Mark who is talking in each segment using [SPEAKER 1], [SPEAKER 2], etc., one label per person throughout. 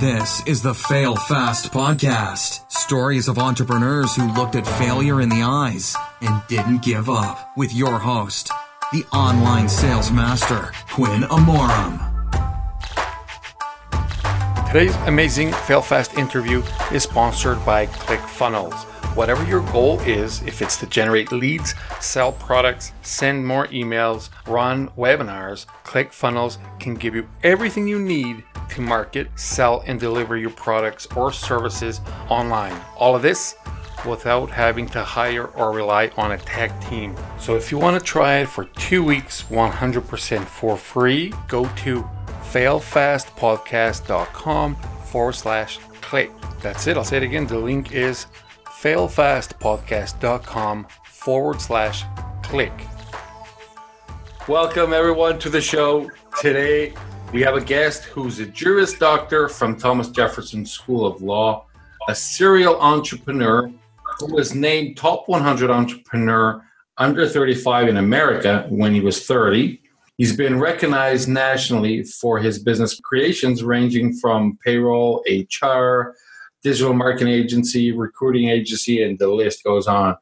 [SPEAKER 1] This is the Fail Fast podcast. Stories of entrepreneurs who looked at failure in the eyes and didn't give up. With your host, the online sales master, Quinn Amorum.
[SPEAKER 2] Today's amazing Fail Fast interview is sponsored by ClickFunnels. Whatever your goal is, if it's to generate leads, sell products, send more emails, run webinars, ClickFunnels can give you everything you need to market, sell, and deliver your products or services online. All of this without having to hire or rely on a tech team. So if you want to try it for two weeks 100% for free, go to failfastpodcast.com forward slash click. That's it. I'll say it again. The link is failfastpodcast.com forward slash click. Welcome everyone to the show. Today we have a guest who's a Juris Doctor from Thomas Jefferson School of Law, a serial entrepreneur who was named top 100 entrepreneur under 35 in America when he was 30. He's been recognized nationally for his business creations ranging from payroll, HR, digital marketing agency, recruiting agency, and the list goes on.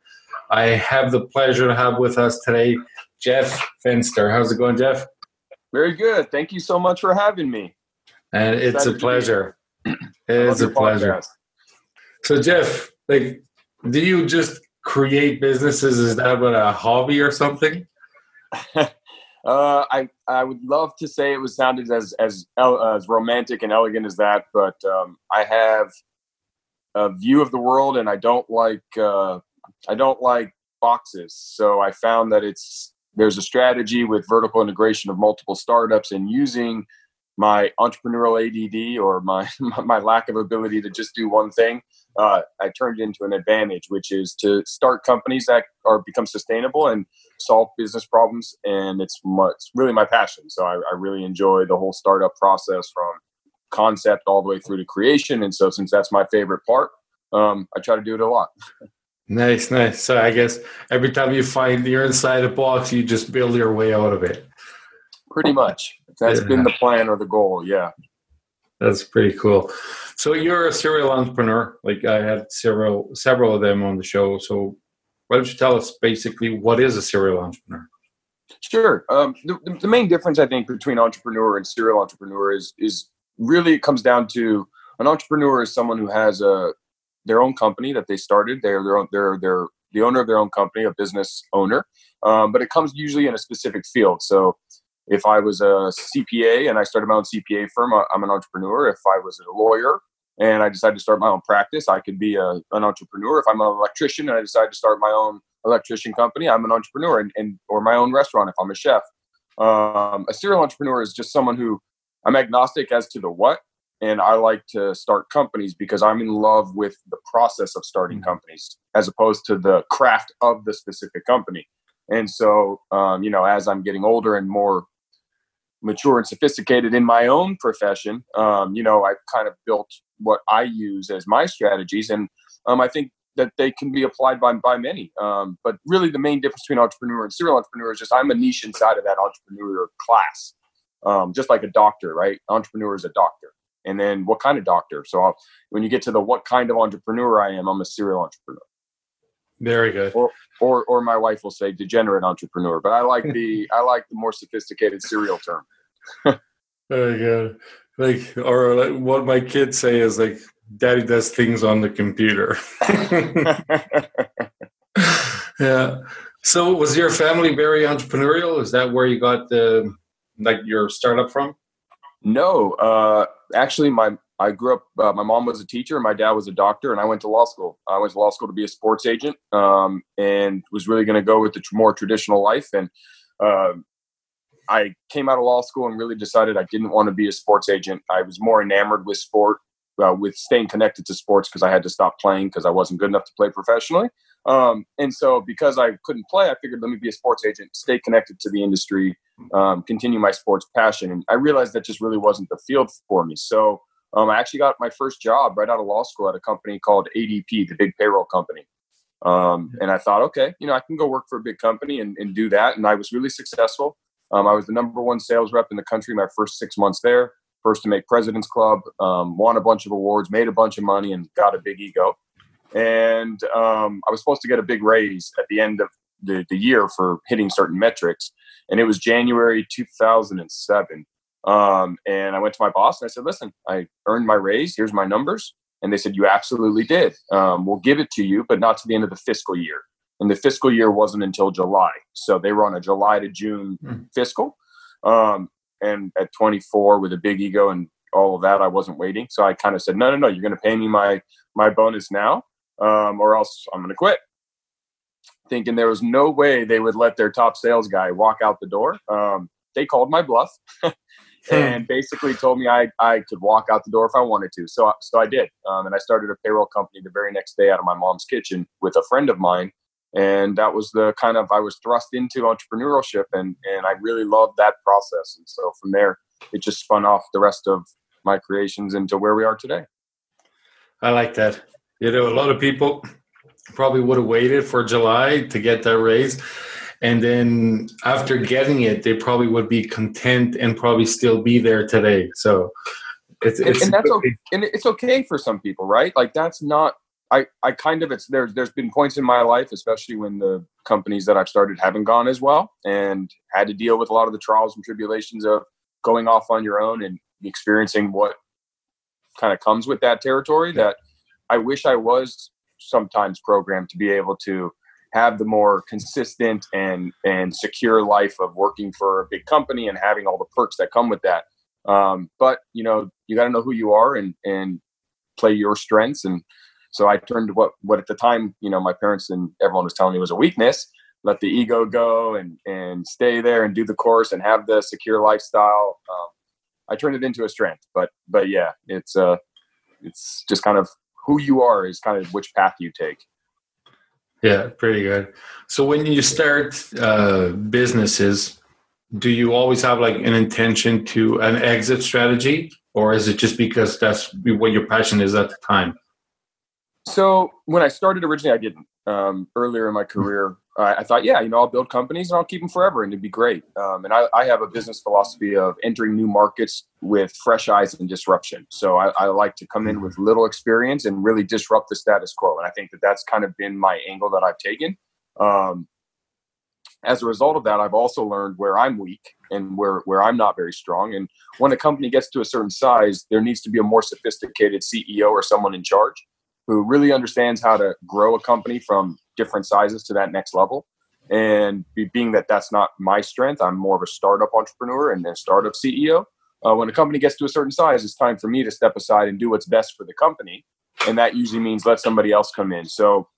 [SPEAKER 2] I have the pleasure to have with us today Jeff Fenster. How's it going, Jeff?
[SPEAKER 3] Very good. Thank you so much for having me.
[SPEAKER 2] And it's a pleasure. It's a pleasure. Podcast. So, Jeff, like, do you just create businesses? Is that what a hobby or something?
[SPEAKER 3] uh, I I would love to say it was sounded as as as romantic and elegant as that, but um, I have a view of the world, and I don't like uh, I don't like boxes. So I found that it's there's a strategy with vertical integration of multiple startups and using my entrepreneurial ADD or my my lack of ability to just do one thing, uh, I turned into an advantage, which is to start companies that are become sustainable and solve business problems. And it's, it's really my passion. So I, I, really enjoy the whole startup process from concept all the way through to creation. And so since that's my favorite part, um, I try to do it a lot.
[SPEAKER 2] Nice, nice. So I guess every time you find you're inside a box, you just build your way out of it.
[SPEAKER 3] Pretty much. That's yeah. been the plan or the goal. Yeah.
[SPEAKER 2] That's pretty cool. So you're a serial entrepreneur. Like I had several several of them on the show. So why don't you tell us basically what is a serial entrepreneur?
[SPEAKER 3] Sure. Um, the, the main difference I think between entrepreneur and serial entrepreneur is is really it comes down to an entrepreneur is someone who has a their own company that they started. They're their own, they're they're the owner of their own company, a business owner. Um, but it comes usually in a specific field. So if I was a CPA and I started my own CPA firm, I'm an entrepreneur. If I was a lawyer and I decided to start my own practice, I could be a, an entrepreneur. If I'm an electrician and I decide to start my own electrician company, I'm an entrepreneur, and, and or my own restaurant if I'm a chef. Um, a serial entrepreneur is just someone who I'm agnostic as to the what, and I like to start companies because I'm in love with the process of starting mm-hmm. companies as opposed to the craft of the specific company. And so, um, you know, as I'm getting older and more mature and sophisticated in my own profession, um, you know, I've kind of built what I use as my strategies, and um, I think that they can be applied by by many. Um, but really, the main difference between entrepreneur and serial entrepreneur is just I'm a niche inside of that entrepreneur class, um, just like a doctor, right? Entrepreneur is a doctor and then what kind of doctor. So I'll, when you get to the what kind of entrepreneur I am, I'm a serial entrepreneur.
[SPEAKER 2] Very good.
[SPEAKER 3] Or, or, or my wife will say degenerate entrepreneur, but I like the I like the more sophisticated serial term.
[SPEAKER 2] Very good. Like, or like what my kids say is like, "Daddy does things on the computer." yeah. So, was your family very entrepreneurial? Is that where you got the like your startup from?
[SPEAKER 3] No, uh, actually, my I grew up. Uh, my mom was a teacher, my dad was a doctor, and I went to law school. I went to law school to be a sports agent, um, and was really going to go with the tr- more traditional life. And uh, I came out of law school and really decided I didn't want to be a sports agent. I was more enamored with sport, uh, with staying connected to sports because I had to stop playing because I wasn't good enough to play professionally. Um, and so, because I couldn't play, I figured let me be a sports agent, stay connected to the industry, um, continue my sports passion. And I realized that just really wasn't the field for me. So, um, I actually got my first job right out of law school at a company called ADP, the big payroll company. Um, and I thought, okay, you know, I can go work for a big company and, and do that. And I was really successful. Um, I was the number one sales rep in the country my first six months there. first to make President's Club, um, won a bunch of awards, made a bunch of money, and got a big ego. And um, I was supposed to get a big raise at the end of the, the year for hitting certain metrics. And it was January 2007. Um, and I went to my boss and I said, listen, I earned my raise. Here's my numbers. And they said, you absolutely did. Um, we'll give it to you, but not to the end of the fiscal year. And the fiscal year wasn't until July. So they were on a July to June mm. fiscal. Um, and at 24 with a big ego and all of that, I wasn't waiting. So I kind of said, no, no, no, you're going to pay me my, my bonus now, um, or else I'm going to quit. Thinking there was no way they would let their top sales guy walk out the door. Um, they called my bluff. Hmm. and basically told me I, I could walk out the door if I wanted to. So, so I did. Um, and I started a payroll company the very next day out of my mom's kitchen with a friend of mine. And that was the kind of, I was thrust into entrepreneurship and, and I really loved that process. And so from there, it just spun off the rest of my creations into where we are today.
[SPEAKER 2] I like that. You know, a lot of people probably would have waited for July to get that raise and then after getting it they probably would be content and probably still be there today so
[SPEAKER 3] it's, it's and, that's okay. and it's okay for some people right like that's not I, I kind of it's there's there's been points in my life, especially when the companies that I've started haven't gone as well, and had to deal with a lot of the trials and tribulations of going off on your own and experiencing what kind of comes with that territory. That I wish I was sometimes programmed to be able to have the more consistent and and secure life of working for a big company and having all the perks that come with that. Um, but you know, you got to know who you are and and play your strengths. And so I turned to what what at the time, you know, my parents and everyone was telling me was a weakness. Let the ego go and and stay there and do the course and have the secure lifestyle. Um, I turned it into a strength. But but yeah, it's uh it's just kind of who you are is kind of which path you take.
[SPEAKER 2] Yeah, pretty good. So when you start uh, businesses, do you always have like an intention to an exit strategy, or is it just because that's what your passion is at the time?
[SPEAKER 3] So when I started originally, I didn't. Um, earlier in my career, I, I, thought, yeah, you know, I'll build companies and I'll keep them forever, and it'd be great. Um, and I, I, have a business philosophy of entering new markets with fresh eyes and disruption. So I, I, like to come in with little experience and really disrupt the status quo. And I think that that's kind of been my angle that I've taken. Um, as a result of that, I've also learned where I'm weak and where where I'm not very strong. And when a company gets to a certain size, there needs to be a more sophisticated CEO or someone in charge who really understands how to grow a company from different sizes to that next level. And being that that's not my strength, I'm more of a startup entrepreneur and a startup CEO. Uh, when a company gets to a certain size, it's time for me to step aside and do what's best for the company. And that usually means let somebody else come in. So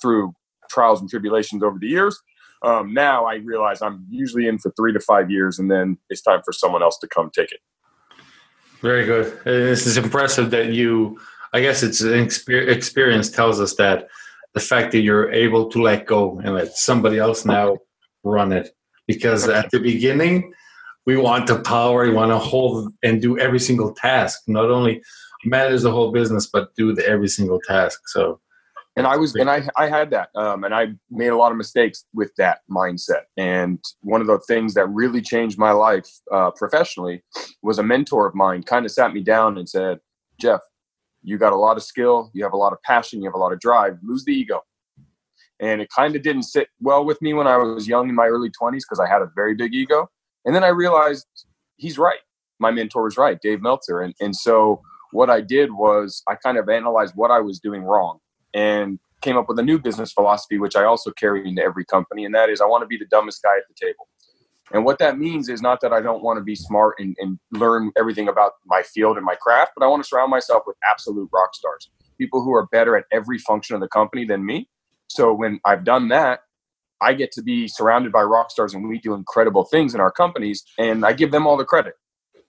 [SPEAKER 3] through trials and tribulations over the years, um, now I realize I'm usually in for three to five years, and then it's time for someone else to come take it.
[SPEAKER 2] Very good. This is impressive that you I guess it's an experience tells us that the fact that you're able to let go and let somebody else now run it. Because at the beginning, we want the power, we want to hold and do every single task, not only manage the whole business, but do the every single task. So,
[SPEAKER 3] and I was, and I, I had that, um, and I made a lot of mistakes with that mindset. And one of the things that really changed my life uh, professionally was a mentor of mine kind of sat me down and said, Jeff, you got a lot of skill, you have a lot of passion, you have a lot of drive. Lose the ego. And it kind of didn't sit well with me when I was young in my early 20s because I had a very big ego. And then I realized he's right. My mentor was right, Dave Meltzer. And, and so what I did was I kind of analyzed what I was doing wrong and came up with a new business philosophy, which I also carry into every company. And that is I want to be the dumbest guy at the table. And what that means is not that I don't want to be smart and, and learn everything about my field and my craft, but I want to surround myself with absolute rock stars, people who are better at every function of the company than me. So when I've done that, I get to be surrounded by rock stars and we do incredible things in our companies and I give them all the credit.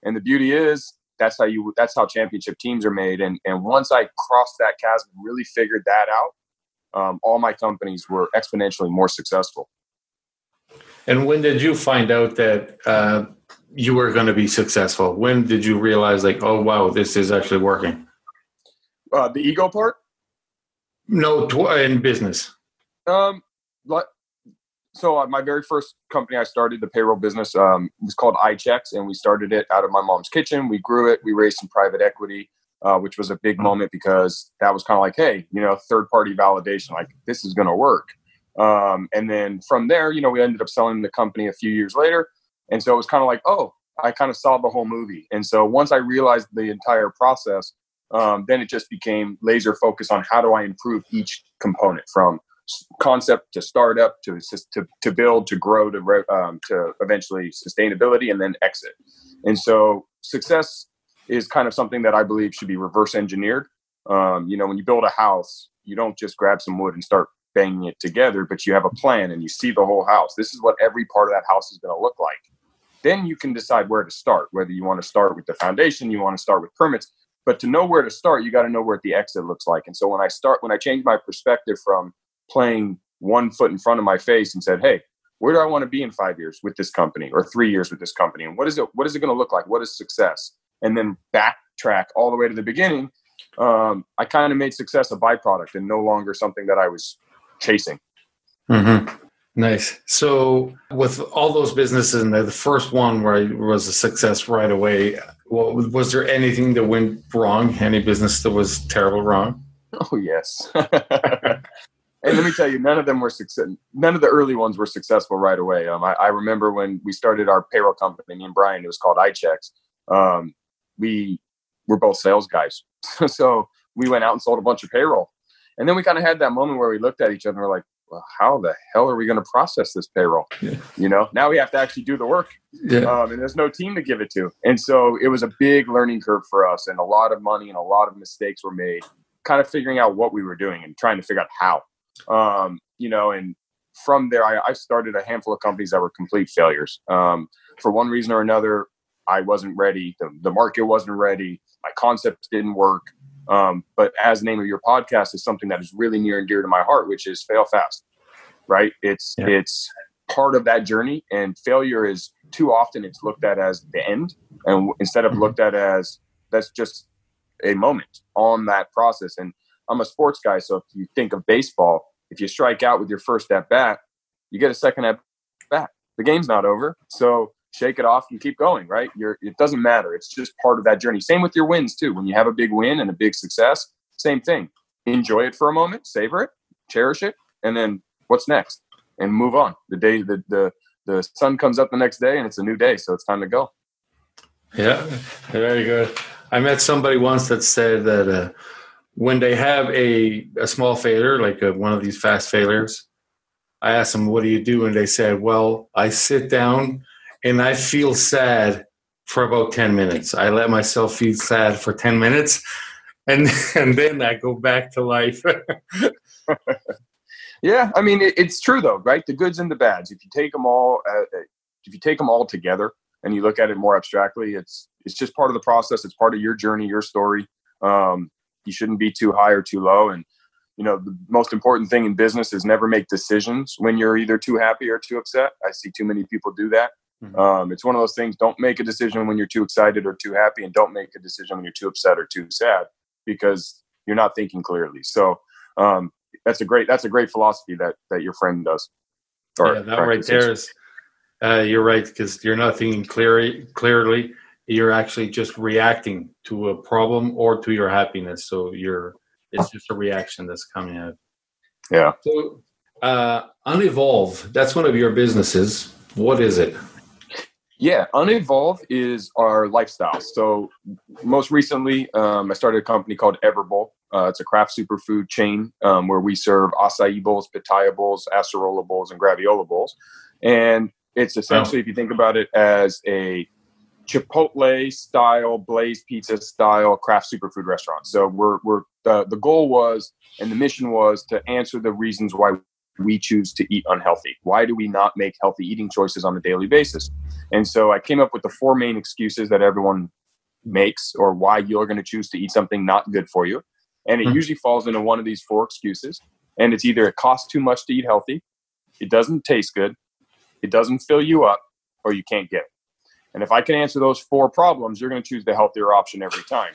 [SPEAKER 3] And the beauty is that's how you that's how championship teams are made. And and once I crossed that chasm, and really figured that out, um, all my companies were exponentially more successful.
[SPEAKER 2] And when did you find out that uh, you were going to be successful? When did you realize, like, oh wow, this is actually working?
[SPEAKER 3] Uh, the ego part?
[SPEAKER 2] No, in business.
[SPEAKER 3] Um, so uh, my very first company I started, the payroll business, um, was called iChecks, and we started it out of my mom's kitchen. We grew it. We raised some private equity, uh, which was a big mm-hmm. moment because that was kind of like, hey, you know, third party validation, like this is going to work. Um, and then from there, you know, we ended up selling the company a few years later, and so it was kind of like, oh, I kind of saw the whole movie. And so once I realized the entire process, um, then it just became laser focus on how do I improve each component from concept to startup to to, to build to grow to um, to eventually sustainability and then exit. And so success is kind of something that I believe should be reverse engineered. Um, you know, when you build a house, you don't just grab some wood and start banging it together, but you have a plan and you see the whole house. This is what every part of that house is going to look like. Then you can decide where to start, whether you want to start with the foundation, you want to start with permits. But to know where to start, you got to know where the exit looks like. And so when I start, when I change my perspective from playing one foot in front of my face and said, "Hey, where do I want to be in five years with this company, or three years with this company, and what is it? What is it going to look like? What is success?" And then backtrack all the way to the beginning. Um, I kind of made success a byproduct and no longer something that I was chasing.
[SPEAKER 2] Mm-hmm. Nice. So, with all those businesses, and the first one where I was a success right away, what, was there anything that went wrong? Any business that was terrible wrong?
[SPEAKER 3] Oh yes. and let me tell you, none of them were success. None of the early ones were successful right away. Um, I, I, remember when we started our payroll company, me and Brian, it was called iChecks. Um, we were both sales guys, so we went out and sold a bunch of payroll. And then we kind of had that moment where we looked at each other and we're like, well, how the hell are we going to process this payroll? Yeah. You know, now we have to actually do the work. Yeah. Um, and there's no team to give it to. And so it was a big learning curve for us, and a lot of money and a lot of mistakes were made, kind of figuring out what we were doing and trying to figure out how. Um, you know, and from there, I, I, started a handful of companies that were complete failures. Um, for one reason or another, I wasn't ready. The, the market wasn't ready. My concepts didn't work. Um, but as the name of your podcast is something that is really near and dear to my heart, which is fail fast, right? It's yeah. it's part of that journey, and failure is too often it's looked at as the end, and instead of mm-hmm. looked at as that's just a moment on that process. And I'm a sports guy, so if you think of baseball, if you strike out with your first at bat, you get a second at bat. The game's not over, so shake it off and keep going. Right? You're, it doesn't matter. It's just part of that journey. Same with your wins too. When you have a big win and a big success, same thing. Enjoy it for a moment, savor it, cherish it, and then what's next, and move on. The day the the the sun comes up the next day, and it's a new day, so it's time to go.
[SPEAKER 2] Yeah, very good. I met somebody once that said that. Uh, when they have a, a small failure, like a, one of these fast failures, I asked them, What do you do? And they said, Well, I sit down and I feel sad for about 10 minutes. I let myself feel sad for 10 minutes and, and then I go back to life.
[SPEAKER 3] yeah, I mean, it, it's true though, right? The goods and the bads. If you take them all, uh, uh, if you take them all together and you look at it more abstractly, it's it's just part of the process. It's part of your journey, your story. Um, you shouldn't be too high or too low and you know the most important thing in business is never make decisions when you're either too happy or too upset i see too many people do that mm-hmm. um, it's one of those things don't make a decision when you're too excited or too happy and don't make a decision when you're too upset or too sad because you're not thinking clearly so um, that's a great that's a great philosophy that that your friend does
[SPEAKER 2] yeah that right there is uh, you're right because you're not thinking clearly clearly you're actually just reacting to a problem or to your happiness. So you're it's just a reaction that's coming out.
[SPEAKER 3] Yeah.
[SPEAKER 2] So uh, Unevolve, that's one of your businesses. What is it?
[SPEAKER 3] Yeah, Unevolve is our lifestyle. So most recently, um, I started a company called Everbowl. Uh, it's a craft superfood chain um, where we serve acai bowls, pitaya bowls, acerola bowls, and graviola bowls. And it's essentially, if you think about it as a Chipotle style, Blaze Pizza style craft superfood restaurant. So we're we're the the goal was and the mission was to answer the reasons why we choose to eat unhealthy. Why do we not make healthy eating choices on a daily basis? And so I came up with the four main excuses that everyone makes or why you're going to choose to eat something not good for you. And it mm-hmm. usually falls into one of these four excuses. And it's either it costs too much to eat healthy, it doesn't taste good, it doesn't fill you up, or you can't get it. And if I can answer those four problems, you're going to choose the healthier option every time.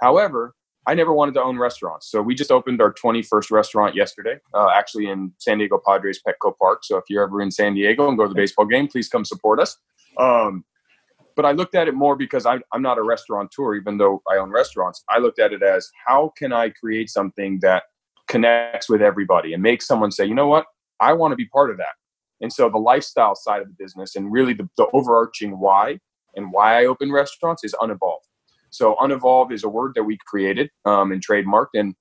[SPEAKER 3] However, I never wanted to own restaurants. So we just opened our 21st restaurant yesterday, uh, actually in San Diego Padres Petco Park. So if you're ever in San Diego and go to the baseball game, please come support us. Um, but I looked at it more because I, I'm not a restaurateur, even though I own restaurants. I looked at it as how can I create something that connects with everybody and makes someone say, you know what, I want to be part of that. And so the lifestyle side of the business and really the, the overarching why and why I open restaurants is unevolved. So unevolved is a word that we created um, and trademarked, and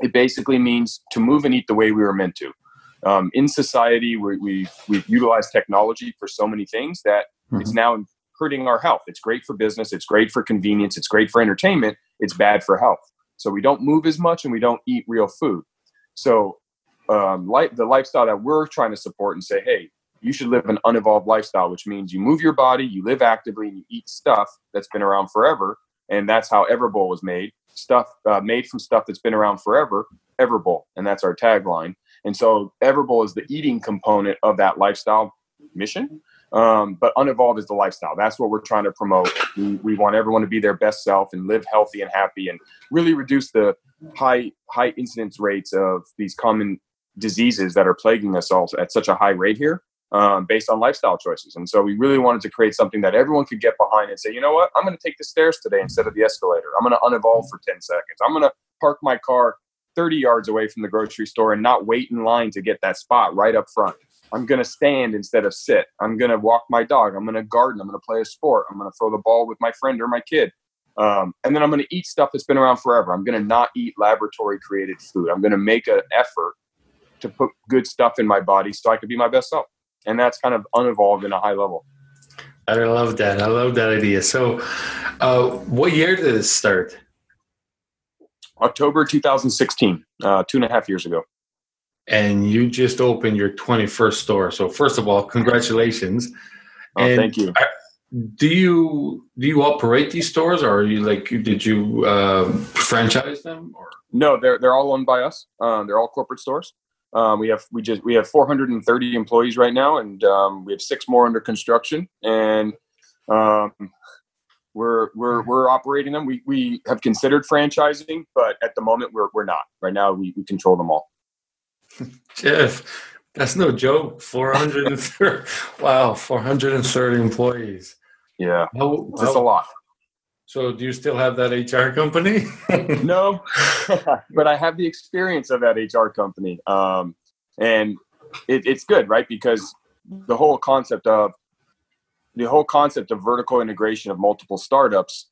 [SPEAKER 3] it basically means to move and eat the way we were meant to. Um, in society, we, we, we've utilized technology for so many things that mm-hmm. it's now hurting our health. It's great for business, it's great for convenience, it's great for entertainment, it's bad for health. So we don't move as much and we don't eat real food. So um, the lifestyle that we're trying to support and say, hey, you should live an unevolved lifestyle, which means you move your body, you live actively, and you eat stuff that's been around forever. And that's how Everbowl was made. Stuff uh, made from stuff that's been around forever, Everbowl, and that's our tagline. And so Everbowl is the eating component of that lifestyle mission. Um, but unevolved is the lifestyle. That's what we're trying to promote. We, we want everyone to be their best self and live healthy and happy, and really reduce the high high incidence rates of these common diseases that are plaguing us all at such a high rate here um, based on lifestyle choices. And so we really wanted to create something that everyone could get behind and say, you know what, I'm going to take the stairs today instead of the escalator. I'm going to unevolve for 10 seconds. I'm going to park my car 30 yards away from the grocery store and not wait in line to get that spot right up front. I'm going to stand instead of sit. I'm going to walk my dog. I'm going to garden. I'm going to play a sport. I'm going to throw the ball with my friend or my kid. Um, and then I'm going to eat stuff that's been around forever. I'm going to not eat laboratory created food. I'm going to make an effort to put good stuff in my body so I can be my best self. And that's kind of unevolved in a high level.
[SPEAKER 2] I love that. I love that idea. So, uh, what year did it start?
[SPEAKER 3] October 2016, uh, two and a half years ago.
[SPEAKER 2] And you just opened your 21st store. So, first of all, congratulations.
[SPEAKER 3] Oh, and thank you.
[SPEAKER 2] Do you do you operate these stores, or are you like did you uh, franchise them? Or
[SPEAKER 3] no, they're they're all owned by us. Um, they're all corporate stores. Um, we have we just we have 430 employees right now, and um, we have six more under construction. And um, we're we're we're operating them. We we have considered franchising, but at the moment we're we're not. Right now we, we control them all.
[SPEAKER 2] Jeff, that's no joke. 430 wow, 430 employees.
[SPEAKER 3] Yeah, how, that's how, a lot.
[SPEAKER 2] So, do you still have that HR company?
[SPEAKER 3] no, but I have the experience of that HR company, um, and it, it's good, right? Because the whole concept of the whole concept of vertical integration of multiple startups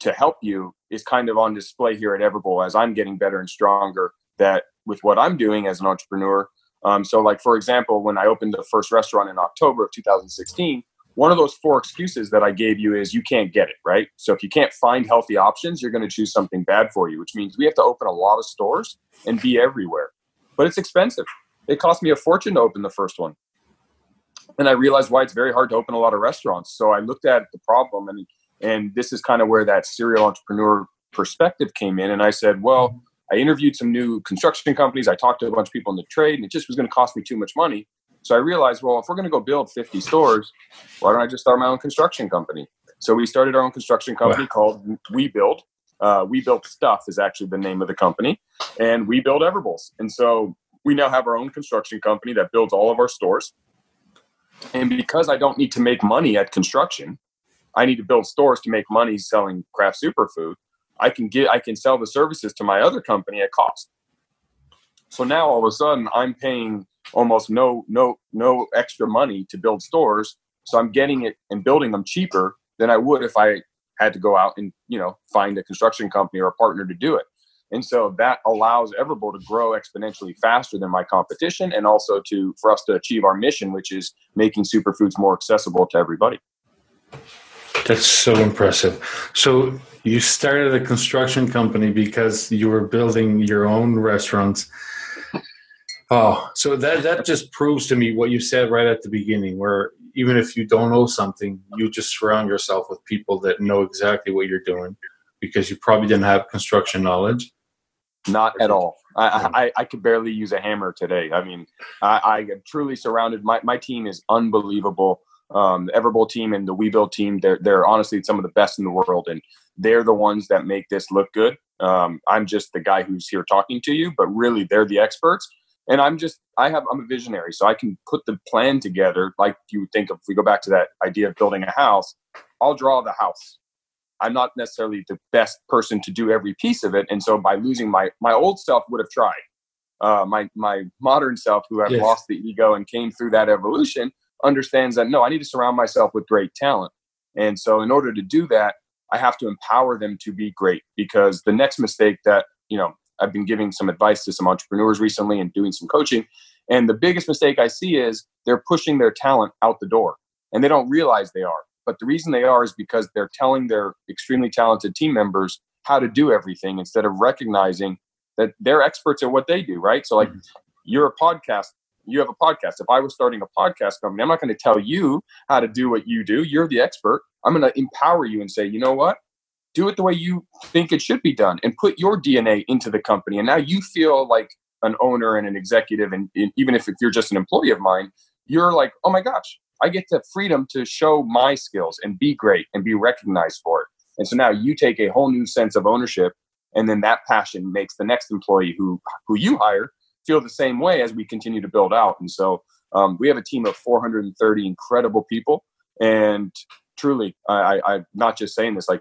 [SPEAKER 3] to help you is kind of on display here at Everbowl as I'm getting better and stronger. That with what I'm doing as an entrepreneur. Um, so, like for example, when I opened the first restaurant in October of 2016 one of those four excuses that I gave you is you can't get it, right? So if you can't find healthy options, you're going to choose something bad for you, which means we have to open a lot of stores and be everywhere. But it's expensive. It cost me a fortune to open the first one. And I realized why it's very hard to open a lot of restaurants. So I looked at the problem and and this is kind of where that serial entrepreneur perspective came in and I said, well, I interviewed some new construction companies, I talked to a bunch of people in the trade and it just was going to cost me too much money. So I realized, well, if we're going to go build 50 stores, why don't I just start my own construction company? So we started our own construction company wow. called We Build. Uh, we Built Stuff is actually the name of the company, and we build Everbowls. And so we now have our own construction company that builds all of our stores. And because I don't need to make money at construction, I need to build stores to make money selling craft superfood. I can get I can sell the services to my other company at cost. So now all of a sudden I'm paying almost no no no extra money to build stores. So i'm getting it and building them cheaper than i would if i had to go out and you know find a construction company or a partner to do it. And so that allows everbowl to grow exponentially faster than my competition and also to for us to achieve our mission which is making superfoods more accessible to everybody.
[SPEAKER 2] That's so impressive. So you started a construction company because you were building your own restaurants Oh, so that that just proves to me what you said right at the beginning, where even if you don't know something, you just surround yourself with people that know exactly what you're doing, because you probably didn't have construction knowledge.
[SPEAKER 3] Not at all. I, I, I could barely use a hammer today. I mean, I, I am truly surrounded. My, my team is unbelievable. Um, the Everbowl team and the WeBuild team, they're, they're honestly some of the best in the world. And they're the ones that make this look good. Um, I'm just the guy who's here talking to you, but really they're the experts. And I'm just, I have, I'm a visionary, so I can put the plan together like you would think of. If we go back to that idea of building a house, I'll draw the house. I'm not necessarily the best person to do every piece of it, and so by losing my my old self would have tried. Uh, my my modern self, who has yes. lost the ego and came through that evolution, understands that no, I need to surround myself with great talent. And so, in order to do that, I have to empower them to be great because the next mistake that, you know, I've been giving some advice to some entrepreneurs recently and doing some coaching. And the biggest mistake I see is they're pushing their talent out the door and they don't realize they are. But the reason they are is because they're telling their extremely talented team members how to do everything instead of recognizing that they're experts at what they do, right? So, like, mm-hmm. you're a podcast you have a podcast. If I was starting a podcast company, I'm not going to tell you how to do what you do. You're the expert. I'm going to empower you and say, you know what? Do it the way you think it should be done and put your DNA into the company. And now you feel like an owner and an executive. And, and even if, you're just an employee of mine, you're like, oh my gosh, I get the freedom to show my skills and be great and be recognized for it. And so now you take a whole new sense of ownership and then that passion makes the next employee who who you hire feel the same way as we continue to build out. And so um, we have a team of 430 incredible people. And truly, I, I, am not just saying this, like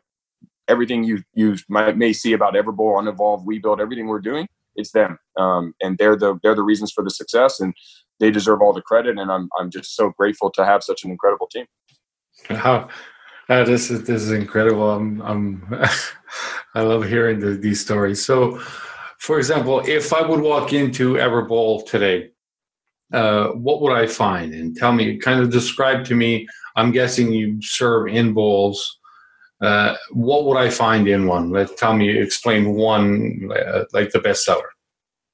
[SPEAKER 3] everything you, you might, may see about Everbowl, Unevolved, We Build, everything we're doing, it's them. Um, and they're the, they're the reasons for the success and they deserve all the credit. And I'm, I'm just so grateful to have such an incredible team.
[SPEAKER 2] How, uh, this is this is incredible. I'm I'm I love hearing the, these stories. So, for example, if I would walk into Everbowl today, uh, what would I find? And tell me, kind of describe to me. I'm guessing you serve in bowls. Uh, what would I find in one? Let tell me, explain one, uh, like the best seller.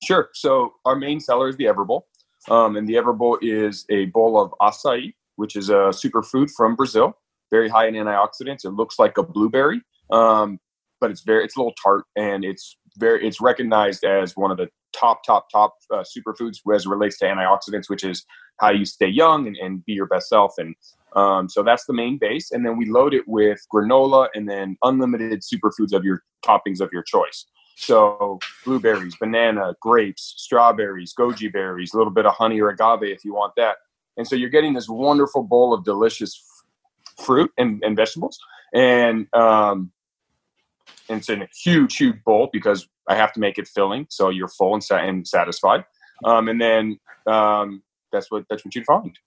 [SPEAKER 3] Sure. So our main seller is the Everbowl, um, and the Everbowl is a bowl of acai, which is a superfood from Brazil, very high in antioxidants. It looks like a blueberry, um, but it's very it's a little tart and it's very it's recognized as one of the top top top uh, superfoods as it relates to antioxidants which is how you stay young and, and be your best self and um, so that's the main base. And then we load it with granola and then unlimited superfoods of your toppings of your choice. So blueberries banana grapes strawberries goji berries a little bit of honey or agave if you want that. And so you're getting this wonderful bowl of delicious fruit and, and vegetables. And um, it's in a huge, huge bowl because I have to make it filling, so you're full and, sa- and satisfied. Um, and then um, that's what that's what you find.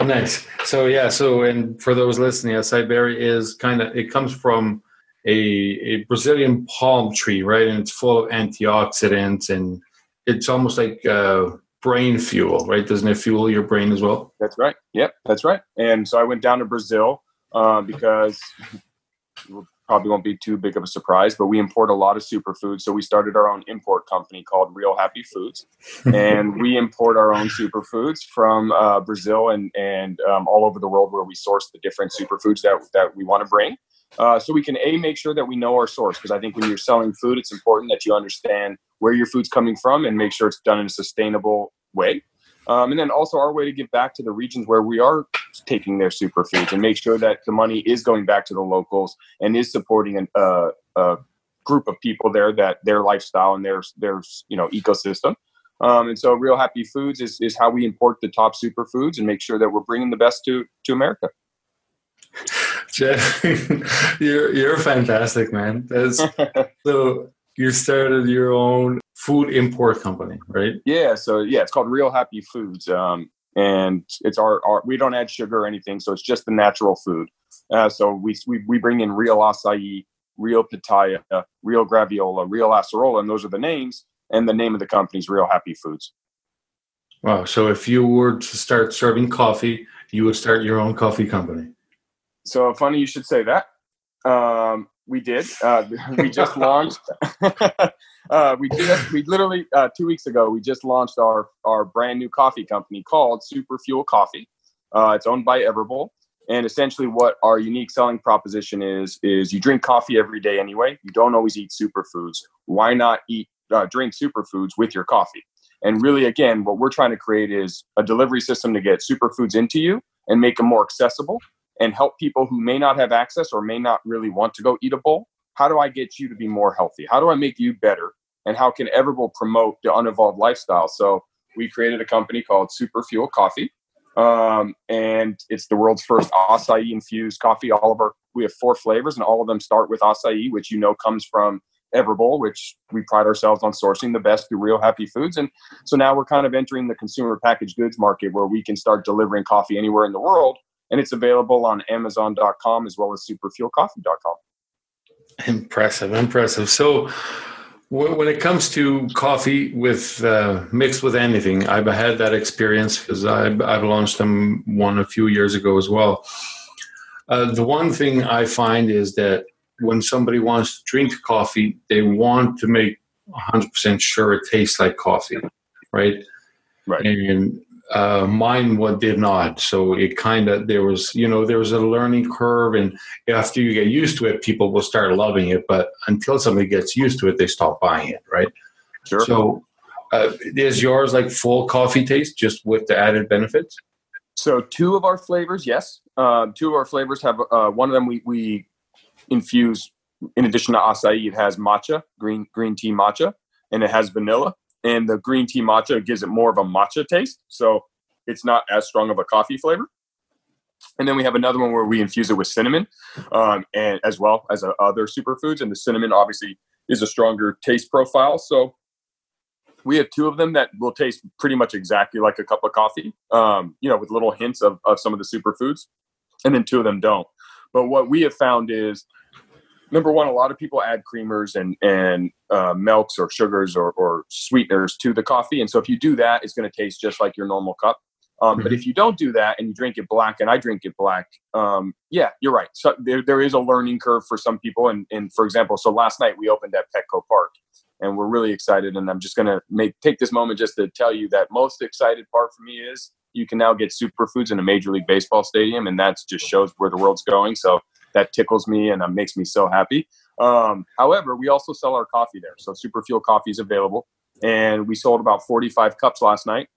[SPEAKER 2] Nice. So yeah. So and for those listening, acai berry is kind of it comes from a, a Brazilian palm tree, right? And it's full of antioxidants, and it's almost like uh, brain fuel, right? Doesn't it fuel your brain as well?
[SPEAKER 3] That's right. Yep, that's right. And so I went down to Brazil uh, because probably won't be too big of a surprise, but we import a lot of superfoods. So we started our own import company called Real Happy Foods, and we import our own superfoods from uh, Brazil and and um, all over the world where we source the different superfoods that that we want to bring. Uh, so we can a make sure that we know our source because I think when you're selling food, it's important that you understand where your food's coming from and make sure it's done in a sustainable way. Um, and then also our way to give back to the regions where we are taking their superfoods and make sure that the money is going back to the locals and is supporting an, uh, a group of people there that their lifestyle and their their you know ecosystem. Um, and so, Real Happy Foods is, is how we import the top superfoods and make sure that we're bringing the best to to America.
[SPEAKER 2] Jeff, you're you're fantastic, man. That's, so you started your own food import company, right?
[SPEAKER 3] Yeah. So yeah, it's called Real Happy Foods, um, and it's our, our we don't add sugar or anything, so it's just the natural food. Uh, so we, we we bring in real acai, real pitaya, real graviola, real acerola, and those are the names. And the name of the company is Real Happy Foods.
[SPEAKER 2] Wow. So if you were to start serving coffee, you would start your own coffee company.
[SPEAKER 3] So funny you should say that. Um, we did. Uh, we just launched. uh, we just we literally uh, two weeks ago we just launched our our brand new coffee company called Super Fuel Coffee. Uh, it's owned by Everbowl, and essentially what our unique selling proposition is is you drink coffee every day anyway. You don't always eat superfoods. Why not eat uh, drink superfoods with your coffee? And really, again, what we're trying to create is a delivery system to get superfoods into you and make them more accessible and help people who may not have access or may not really want to go eat a bowl how do I get you to be more healthy? How do I make you better? And how can Everbowl promote the unevolved lifestyle? So we created a company called Super Fuel Coffee. Um, and it's the world's first acai infused coffee. All of our we have four flavors, and all of them start with acai, which you know comes from Everbowl, which we pride ourselves on sourcing the best through Real Happy Foods. And so now we're kind of entering the consumer packaged goods market where we can start delivering coffee anywhere in the world. And it's available on Amazon.com as well as superfuelcoffee.com.
[SPEAKER 2] Impressive, impressive. So, when it comes to coffee with uh, mixed with anything, I've had that experience because I've, I've launched them one a few years ago as well. Uh, the one thing I find is that when somebody wants to drink coffee, they want to make 100% sure it tastes like coffee, right?
[SPEAKER 3] Right.
[SPEAKER 2] And uh, mine what did not. So it kind of there was you know there was a learning curve, and after you get used to it, people will start loving it. But until somebody gets used to it, they stop buying it, right?
[SPEAKER 3] Sure.
[SPEAKER 2] So uh, is yours like full coffee taste, just with the added benefits?
[SPEAKER 3] So two of our flavors, yes. Uh, two of our flavors have uh, one of them we we infuse in addition to acai. It has matcha, green green tea matcha, and it has vanilla and the green tea matcha gives it more of a matcha taste. So it's not as strong of a coffee flavor. And then we have another one where we infuse it with cinnamon, um, and as well as uh, other superfoods. And the cinnamon obviously is a stronger taste profile. So we have two of them that will taste pretty much exactly like a cup of coffee, um, you know, with little hints of, of some of the superfoods, and then two of them don't. But what we have found is number one, a lot of people add creamers and and uh, milks or sugars or, or sweeteners to the coffee, and so if you do that, it's going to taste just like your normal cup. Um, mm-hmm. But if you don't do that and you drink it black, and I drink it black, um, yeah, you're right. So there, there is a learning curve for some people. And, and for example, so last night we opened at Petco Park, and we're really excited. And I'm just going to make take this moment just to tell you that most excited part for me is you can now get superfoods in a Major League Baseball stadium, and that just shows where the world's going. So that tickles me and uh, makes me so happy. Um, however, we also sell our coffee there. So Super Fuel coffee is available. And we sold about 45 cups last night.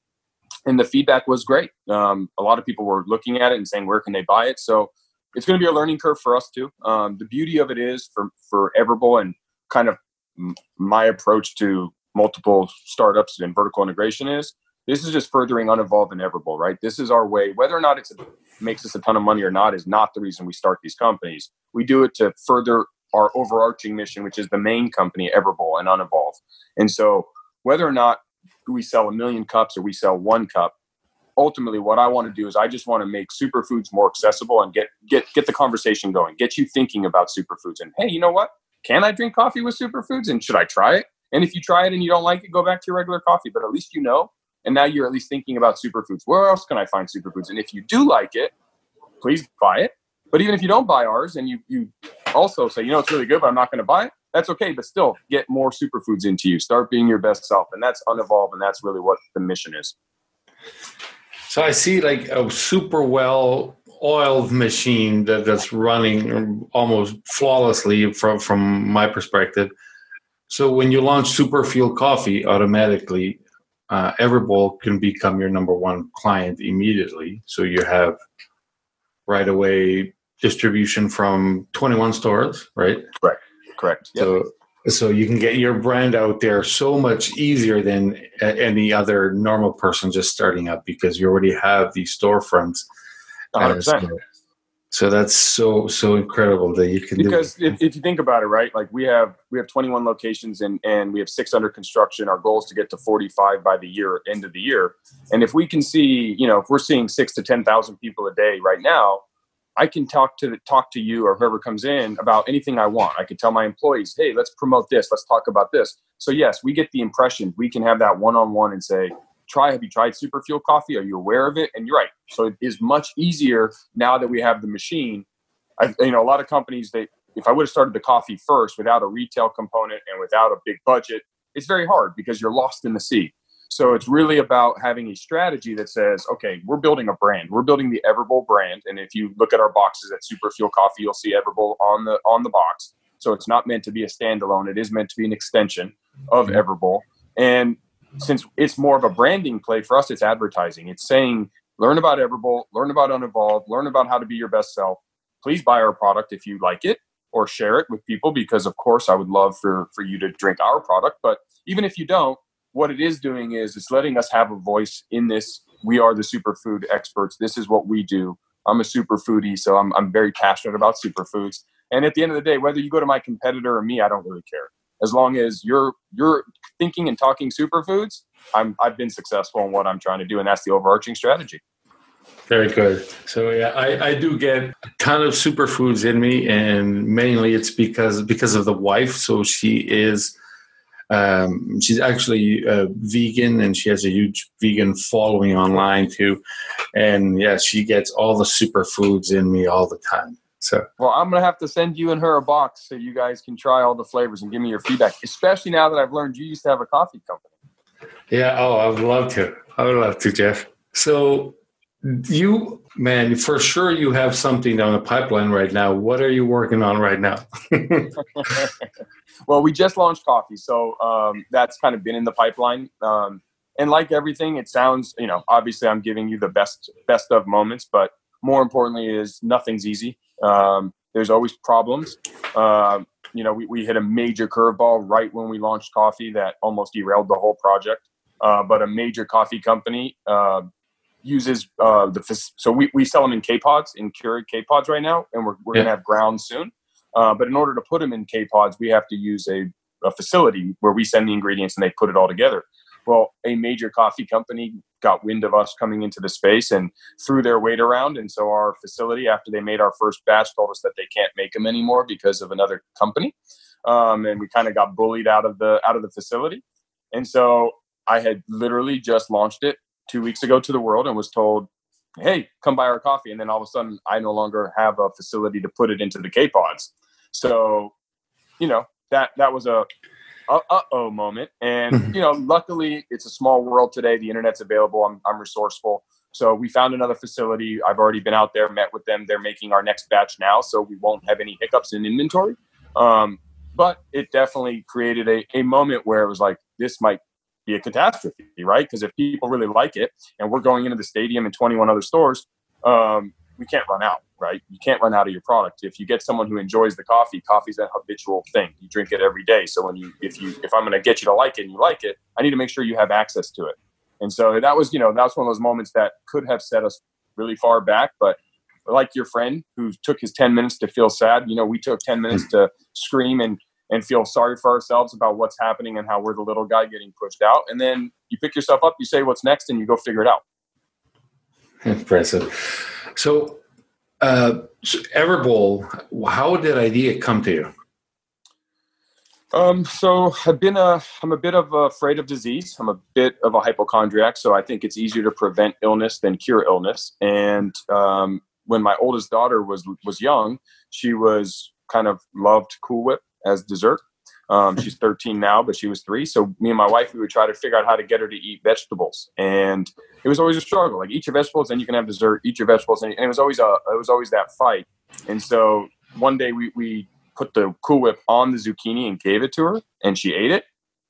[SPEAKER 3] And the feedback was great. Um, a lot of people were looking at it and saying, where can they buy it? So it's going to be a learning curve for us too. Um, the beauty of it is for, for Everbowl and kind of my approach to multiple startups and vertical integration is this is just furthering unevolved and Everbowl, right? This is our way. Whether or not it makes us a ton of money or not is not the reason we start these companies. We do it to further our overarching mission, which is the main company, Everbowl and Unevolved. And so, whether or not we sell a million cups or we sell one cup, ultimately, what I want to do is I just want to make superfoods more accessible and get get get the conversation going, get you thinking about superfoods. And hey, you know what? Can I drink coffee with superfoods? And should I try it? And if you try it and you don't like it, go back to your regular coffee. But at least you know and now you're at least thinking about superfoods. Where else can I find superfoods? And if you do like it, please buy it. But even if you don't buy ours and you, you also say, you know, it's really good, but I'm not going to buy it, that's okay. But still, get more superfoods into you. Start being your best self. And that's unevolved. And that's really what the mission is.
[SPEAKER 2] So I see like a super well oiled machine that, that's running almost flawlessly from, from my perspective. So when you launch Super Fuel Coffee automatically, uh, Everbowl can become your number one client immediately. So you have right away distribution from 21 stores, right?
[SPEAKER 3] Correct. Correct.
[SPEAKER 2] So, yep. so you can get your brand out there so much easier than any other normal person just starting up because you already have these storefronts.
[SPEAKER 3] 100%.
[SPEAKER 2] So that's so so incredible that you can
[SPEAKER 3] because if, if you think about it, right? Like we have we have 21 locations and and we have six under construction. Our goal is to get to 45 by the year end of the year. And if we can see, you know, if we're seeing six to 10,000 people a day right now, I can talk to the, talk to you or whoever comes in about anything I want. I can tell my employees, hey, let's promote this. Let's talk about this. So yes, we get the impression. We can have that one on one and say, try have you tried super fuel coffee? Are you aware of it? And you're right. So it is much easier now that we have the machine. I, you know a lot of companies they if i would have started the coffee first without a retail component and without a big budget it's very hard because you're lost in the sea. So it's really about having a strategy that says okay we're building a brand. We're building the everbowl brand. And if you look at our boxes at super fuel coffee you'll see everbowl on the on the box. So it's not meant to be a standalone. It is meant to be an extension of mm-hmm. everbowl. And since it's more of a branding play for us, it's advertising. It's saying, learn about Everbowl, learn about Unevolved, learn about how to be your best self. Please buy our product if you like it. or share it with people because of course I would love for for you to drink our product. But even if you don't, what it is doing is it's letting us have a voice in this. We are the superfood experts. This is what we do. I'm a superfoodie, so I'm I'm very passionate about superfoods. And at the end of the day, whether you go to my competitor or me, I don't really care. As long as you're you're thinking and talking superfoods, I'm I've been successful in what I'm trying to do, and that's the overarching strategy.
[SPEAKER 2] Very good. So yeah, I, I do get a ton of superfoods in me, and mainly it's because because of the wife. So she is um, she's actually a vegan, and she has a huge vegan following online too. And yeah, she gets all the superfoods in me all the time. So
[SPEAKER 3] well, I'm gonna have to send you and her a box so you guys can try all the flavors and give me your feedback. Especially now that I've learned you used to have a coffee company.
[SPEAKER 2] Yeah. Oh, I would love to. I would love to, Jeff. So you, man, for sure you have something on the pipeline right now. What are you working on right now?
[SPEAKER 3] well, we just launched coffee, so um, that's kind of been in the pipeline. Um, and like everything, it sounds, you know, obviously I'm giving you the best best of moments, but more importantly is nothing's easy. Um, there's always problems. Um, you know, we, we hit a major curveball right when we launched coffee that almost derailed the whole project. Uh, but a major coffee company uh, uses uh, the so we, we sell them in K pods in Keurig K pods right now, and we're, we're yeah. gonna have grounds soon. Uh, but in order to put them in K pods, we have to use a, a facility where we send the ingredients and they put it all together. Well, a major coffee company got wind of us coming into the space and threw their weight around. And so our facility, after they made our first batch, told us that they can't make them anymore because of another company. Um, and we kind of got bullied out of the out of the facility. And so I had literally just launched it two weeks ago to the world and was told, "Hey, come buy our coffee." And then all of a sudden, I no longer have a facility to put it into the K pods. So, you know that that was a uh oh moment. And mm-hmm. you know, luckily, it's a small world today. The internet's available. I'm I'm resourceful. So we found another facility. I've already been out there, met with them. They're making our next batch now, so we won't have any hiccups in inventory. Um, but it definitely created a, a moment where it was like, this might be a catastrophe, right? Because if people really like it and we're going into the stadium and 21 other stores, um, we can't run out, right? You can't run out of your product. If you get someone who enjoys the coffee, coffee's a habitual thing. You drink it every day. So when you, if you, if I'm going to get you to like it and you like it, I need to make sure you have access to it. And so that was, you know, that was one of those moments that could have set us really far back, but like your friend who took his 10 minutes to feel sad, you know, we took 10 minutes to scream and and feel sorry for ourselves about what's happening and how we're the little guy getting pushed out. And then you pick yourself up, you say what's next, and you go figure it out.
[SPEAKER 2] Impressive. So, uh, so Everbowl, how did idea come to you?
[SPEAKER 3] Um, so I've been a, I'm a bit of afraid of disease. I'm a bit of a hypochondriac, so I think it's easier to prevent illness than cure illness. And um, when my oldest daughter was was young, she was kind of loved Cool Whip as dessert. Um, she's 13 now, but she was three. So me and my wife, we would try to figure out how to get her to eat vegetables, and it was always a struggle. Like eat your vegetables, then you can have dessert. Eat your vegetables, and it was always a it was always that fight. And so one day we we put the Cool Whip on the zucchini and gave it to her, and she ate it.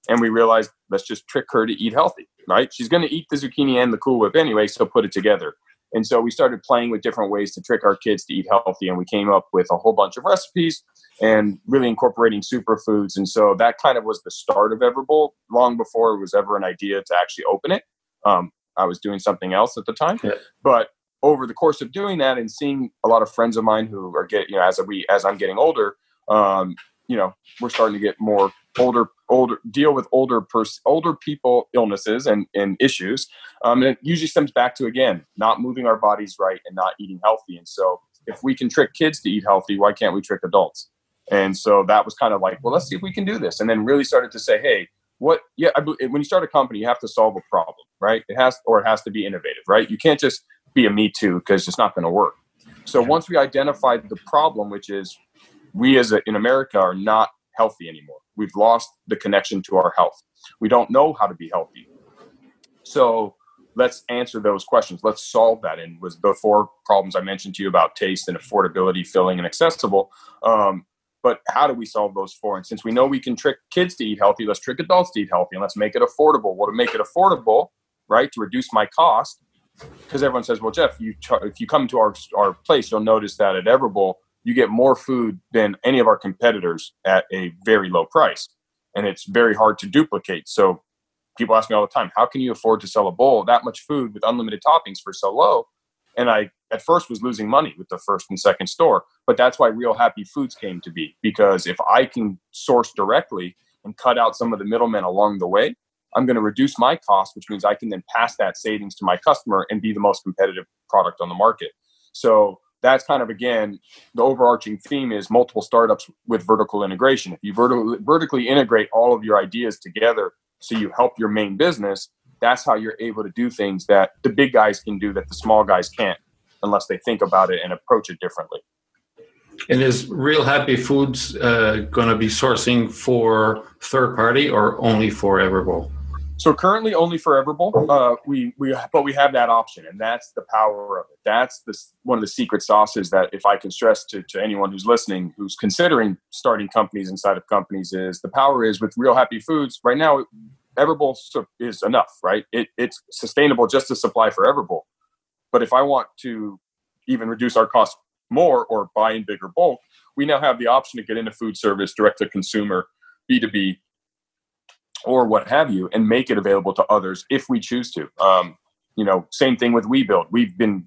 [SPEAKER 3] And we realized let's just trick her to eat healthy, right? She's going to eat the zucchini and the Cool Whip anyway, so put it together. And so we started playing with different ways to trick our kids to eat healthy, and we came up with a whole bunch of recipes and really incorporating superfoods. And so that kind of was the start of Everbowl long before it was ever an idea to actually open it. Um, I was doing something else at the time, yeah. but over the course of doing that and seeing a lot of friends of mine who are getting, you know, as we as I'm getting older, um, you know, we're starting to get more older, older deal with older pers- older people illnesses and, and issues. Um, and it usually stems back to again not moving our bodies right and not eating healthy. And so, if we can trick kids to eat healthy, why can't we trick adults? And so that was kind of like, well, let's see if we can do this. And then really started to say, hey, what? Yeah, I, when you start a company, you have to solve a problem, right? It has, or it has to be innovative, right? You can't just be a me too because it's not going to work. So once we identified the problem, which is we as a, in America are not healthy anymore. We've lost the connection to our health. We don't know how to be healthy. So let's answer those questions. Let's solve that. And was the four problems I mentioned to you about taste and affordability, filling, and accessible. Um, but how do we solve those four? And since we know we can trick kids to eat healthy, let's trick adults to eat healthy and let's make it affordable. Well, to make it affordable, right, to reduce my cost, because everyone says, well, Jeff, you if you come to our, our place, you'll notice that at Everbowl, you get more food than any of our competitors at a very low price. And it's very hard to duplicate. So people ask me all the time, how can you afford to sell a bowl that much food with unlimited toppings for so low? And I at first was losing money with the first and second store, but that's why Real Happy Foods came to be because if I can source directly and cut out some of the middlemen along the way, I'm going to reduce my cost, which means I can then pass that savings to my customer and be the most competitive product on the market. So that's kind of again the overarching theme is multiple startups with vertical integration. If you vertically integrate all of your ideas together, so you help your main business, that's how you're able to do things that the big guys can do that the small guys can't, unless they think about it and approach it differently.
[SPEAKER 2] And is Real Happy Foods uh, going to be sourcing for third party or only for Everbowl?
[SPEAKER 3] So currently only for Everbowl. Uh, we we but we have that option, and that's the power of it. That's the one of the secret sauces that if I can stress to to anyone who's listening, who's considering starting companies inside of companies, is the power is with Real Happy Foods. Right now, Everbowl is enough, right? It, it's sustainable just to supply for Everbowl. But if I want to even reduce our costs more or buy in bigger bulk, we now have the option to get into food service, direct to consumer, B2B, or what have you, and make it available to others if we choose to. Um, you know, same thing with WeBuild. We've been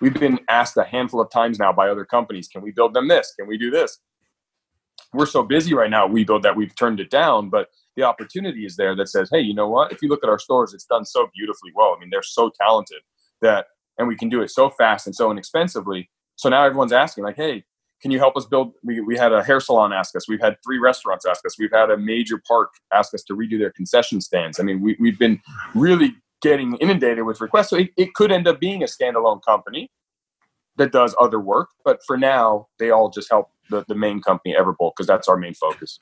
[SPEAKER 3] we've been asked a handful of times now by other companies, can we build them this? Can we do this? We're so busy right now, WeBuild, that we've turned it down, but the opportunity is there that says, hey, you know what? If you look at our stores, it's done so beautifully well. I mean, they're so talented that, and we can do it so fast and so inexpensively. So now everyone's asking, like, hey, can you help us build? We, we had a hair salon ask us. We've had three restaurants ask us. We've had a major park ask us to redo their concession stands. I mean, we, we've been really getting inundated with requests. So it, it could end up being a standalone company that does other work. But for now, they all just help the, the main company, Everbowl, because that's our main focus.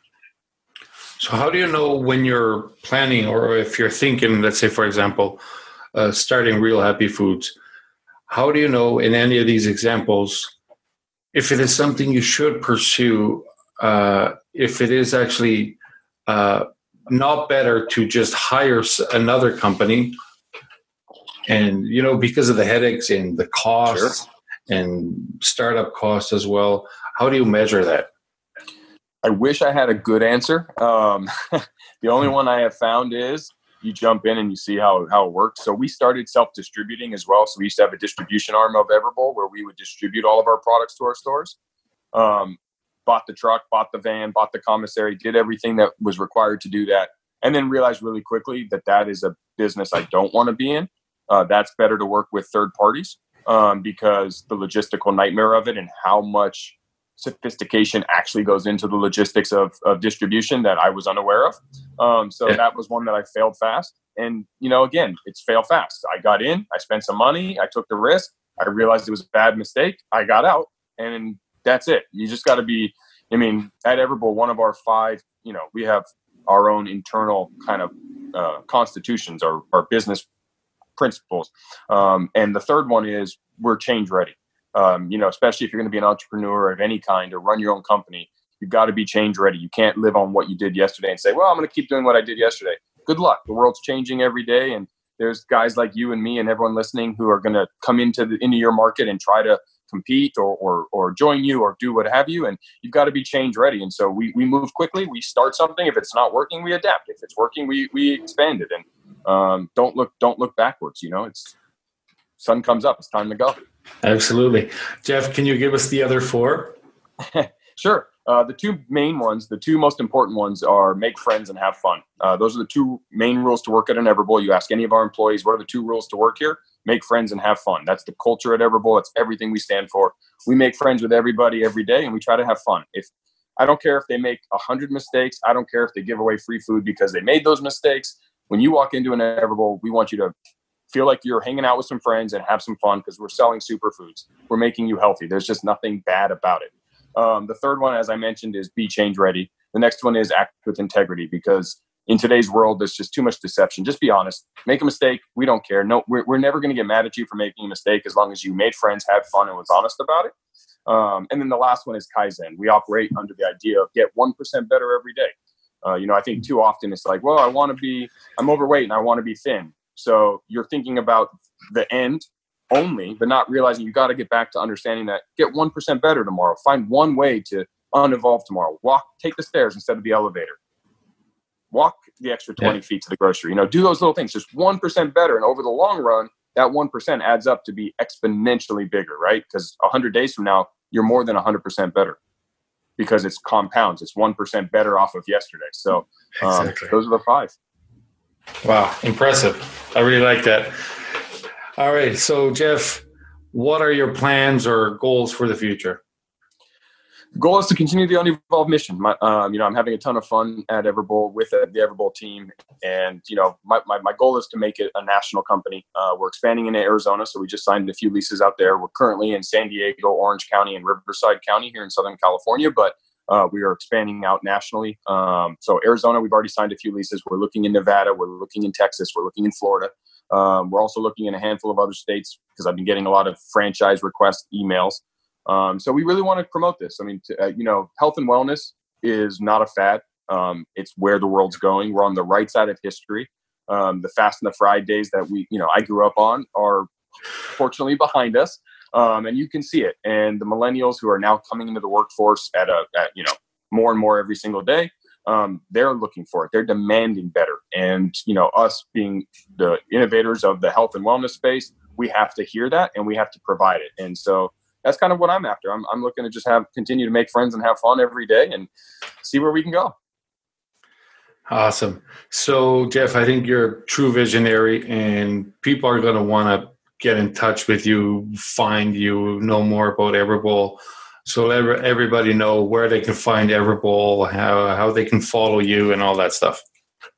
[SPEAKER 2] So, how do you know when you're planning, or if you're thinking, let's say, for example, uh, starting Real Happy Foods? How do you know in any of these examples if it is something you should pursue, uh, if it is actually uh, not better to just hire another company, and you know because of the headaches and the costs sure. and startup costs as well. How do you measure that?
[SPEAKER 3] I wish I had a good answer. Um, the only one I have found is you jump in and you see how, how it works. So we started self distributing as well. So we used to have a distribution arm of Everbowl where we would distribute all of our products to our stores. Um, bought the truck, bought the van, bought the commissary, did everything that was required to do that, and then realized really quickly that that is a business I don't want to be in. Uh, that's better to work with third parties um, because the logistical nightmare of it and how much sophistication actually goes into the logistics of, of distribution that I was unaware of. Um, so yeah. that was one that I failed fast. And, you know, again, it's fail fast. I got in, I spent some money, I took the risk, I realized it was a bad mistake, I got out, and that's it. You just got to be, I mean, at Everbowl, one of our five, you know, we have our own internal kind of uh, constitutions, our, our business principles. Um, and the third one is we're change ready. Um, you know, especially if you're going to be an entrepreneur of any kind or run your own company, you've got to be change ready. You can't live on what you did yesterday and say, well, I'm going to keep doing what I did yesterday. Good luck. The world's changing every day. And there's guys like you and me and everyone listening who are going to come into the, into your market and try to compete or, or, or join you or do what have you. And you've got to be change ready. And so we, we move quickly. We start something. If it's not working, we adapt. If it's working, we, we expand it. And um, don't look, don't look backwards. You know, it's sun comes up. It's time to go.
[SPEAKER 2] Absolutely. Jeff, can you give us the other four?
[SPEAKER 3] sure. Uh, the two main ones, the two most important ones are make friends and have fun. Uh, those are the two main rules to work at an Everbowl. You ask any of our employees, what are the two rules to work here? Make friends and have fun. That's the culture at Everbowl. It's everything we stand for. We make friends with everybody every day and we try to have fun. If I don't care if they make a hundred mistakes, I don't care if they give away free food because they made those mistakes. When you walk into an Everbowl, we want you to feel like you're hanging out with some friends and have some fun because we're selling superfoods. We're making you healthy. There's just nothing bad about it. Um, the third one, as I mentioned, is be change ready. The next one is act with integrity because in today's world, there's just too much deception. Just be honest. Make a mistake. We don't care. No, we're, we're never going to get mad at you for making a mistake as long as you made friends, had fun, and was honest about it. Um, and then the last one is Kaizen. We operate under the idea of get 1% better every day. Uh, you know, I think too often it's like, well, I want to be, I'm overweight and I want to be thin. So you're thinking about the end only, but not realizing you got to get back to understanding that get 1% better tomorrow. Find one way to unevolve tomorrow. Walk, take the stairs instead of the elevator. Walk the extra 20 yeah. feet to the grocery. You know, do those little things, just 1% better. And over the long run, that 1% adds up to be exponentially bigger, right? Because 100 days from now, you're more than 100% better because it's compounds. It's 1% better off of yesterday. So um, exactly. those are the five.
[SPEAKER 2] Wow, impressive. I really like that. All right. So, Jeff, what are your plans or goals for the future?
[SPEAKER 3] The goal is to continue the unevolved mission. My, um, you know, I'm having a ton of fun at Everbowl with the, Everbowl team, and you know, my, my, my, goal is to make it a national company. Uh, we're expanding into Arizona, so we just signed a few leases out there. We're currently in San Diego, Orange County, and Riverside County here in Southern California, but uh, we are expanding out nationally. Um, so Arizona, we've already signed a few leases. We're looking in Nevada. We're looking in Texas. We're looking in Florida. Um, we're also looking in a handful of other states because I've been getting a lot of franchise request emails. Um, so we really want to promote this. I mean, to, uh, you know, health and wellness is not a fad. Um, it's where the world's going. We're on the right side of history. Um, the fast and the fried days that we, you know, I grew up on are fortunately behind us. Um, and you can see it. And the millennials who are now coming into the workforce at a, at, you know, more and more every single day, um, they're looking for it. They're demanding better. And, you know, us being the innovators of the health and wellness space, we have to hear that and we have to provide it. And so that's kind of what I'm after. I'm, I'm looking to just have continue to make friends and have fun every day and see where we can go.
[SPEAKER 2] Awesome. So, Jeff, I think you're a true visionary, and people are going to want to get in touch with you, find you, know more about Everbowl. So let everybody know where they can find Everbowl, how how they can follow you, and all that stuff.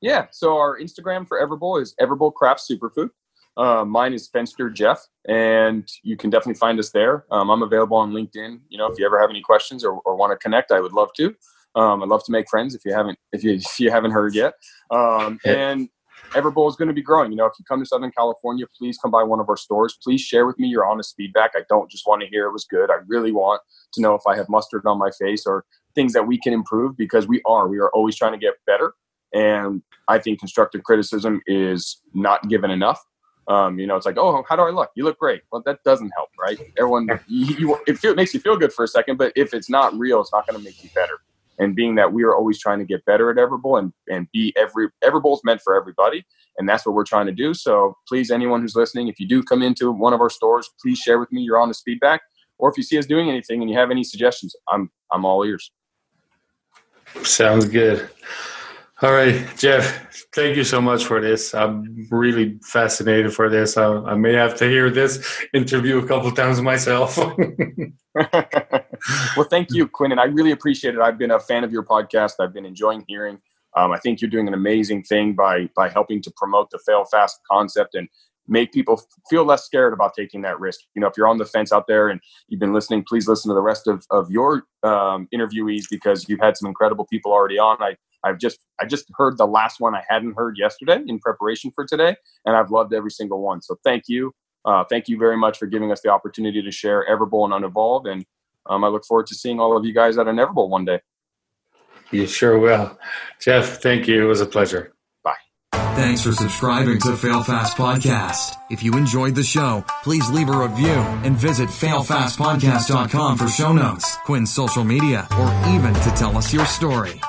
[SPEAKER 3] Yeah. So our Instagram for Everbowl is Everbowl Craft Superfood. Uh, mine is Fenster Jeff, and you can definitely find us there. Um, I'm available on LinkedIn. You know, if you ever have any questions or, or want to connect, I would love to. Um, I'd love to make friends if you haven't if you if you haven't heard yet. Um, and Everbowl is going to be growing. You know, if you come to Southern California, please come by one of our stores. Please share with me your honest feedback. I don't just want to hear it was good. I really want to know if I have mustard on my face or things that we can improve because we are. We are always trying to get better. And I think constructive criticism is not given enough. Um, you know, it's like, oh, how do I look? You look great. Well, that doesn't help, right? Everyone, you, you, it, feel, it makes you feel good for a second, but if it's not real, it's not going to make you better and being that we are always trying to get better at Everbowl and, and be every Everbowl's meant for everybody. And that's what we're trying to do. So please, anyone who's listening, if you do come into one of our stores, please share with me your honest feedback. Or if you see us doing anything and you have any suggestions, I'm I'm all ears.
[SPEAKER 2] Sounds good. All right, Jeff, thank you so much for this. I'm really fascinated for this. I, I may have to hear this interview a couple times myself.
[SPEAKER 3] well, thank you, Quinn, and I really appreciate it. I've been a fan of your podcast. I've been enjoying hearing. Um, I think you're doing an amazing thing by by helping to promote the fail fast concept and make people feel less scared about taking that risk. You know, if you're on the fence out there and you've been listening, please listen to the rest of, of your um, interviewees because you've had some incredible people already on. I, I've just I just heard the last one I hadn't heard yesterday in preparation for today, and I've loved every single one. So thank you, uh, thank you very much for giving us the opportunity to share Everbowl and Unevolved, and um, I look forward to seeing all of you guys at an Everbowl one day.
[SPEAKER 2] You sure will, Jeff. Thank you. It was a pleasure. Bye.
[SPEAKER 1] Thanks for subscribing to Fail Fast Podcast. If you enjoyed the show, please leave a review and visit failfastpodcast.com for show notes, Quinn's social media, or even to tell us your story.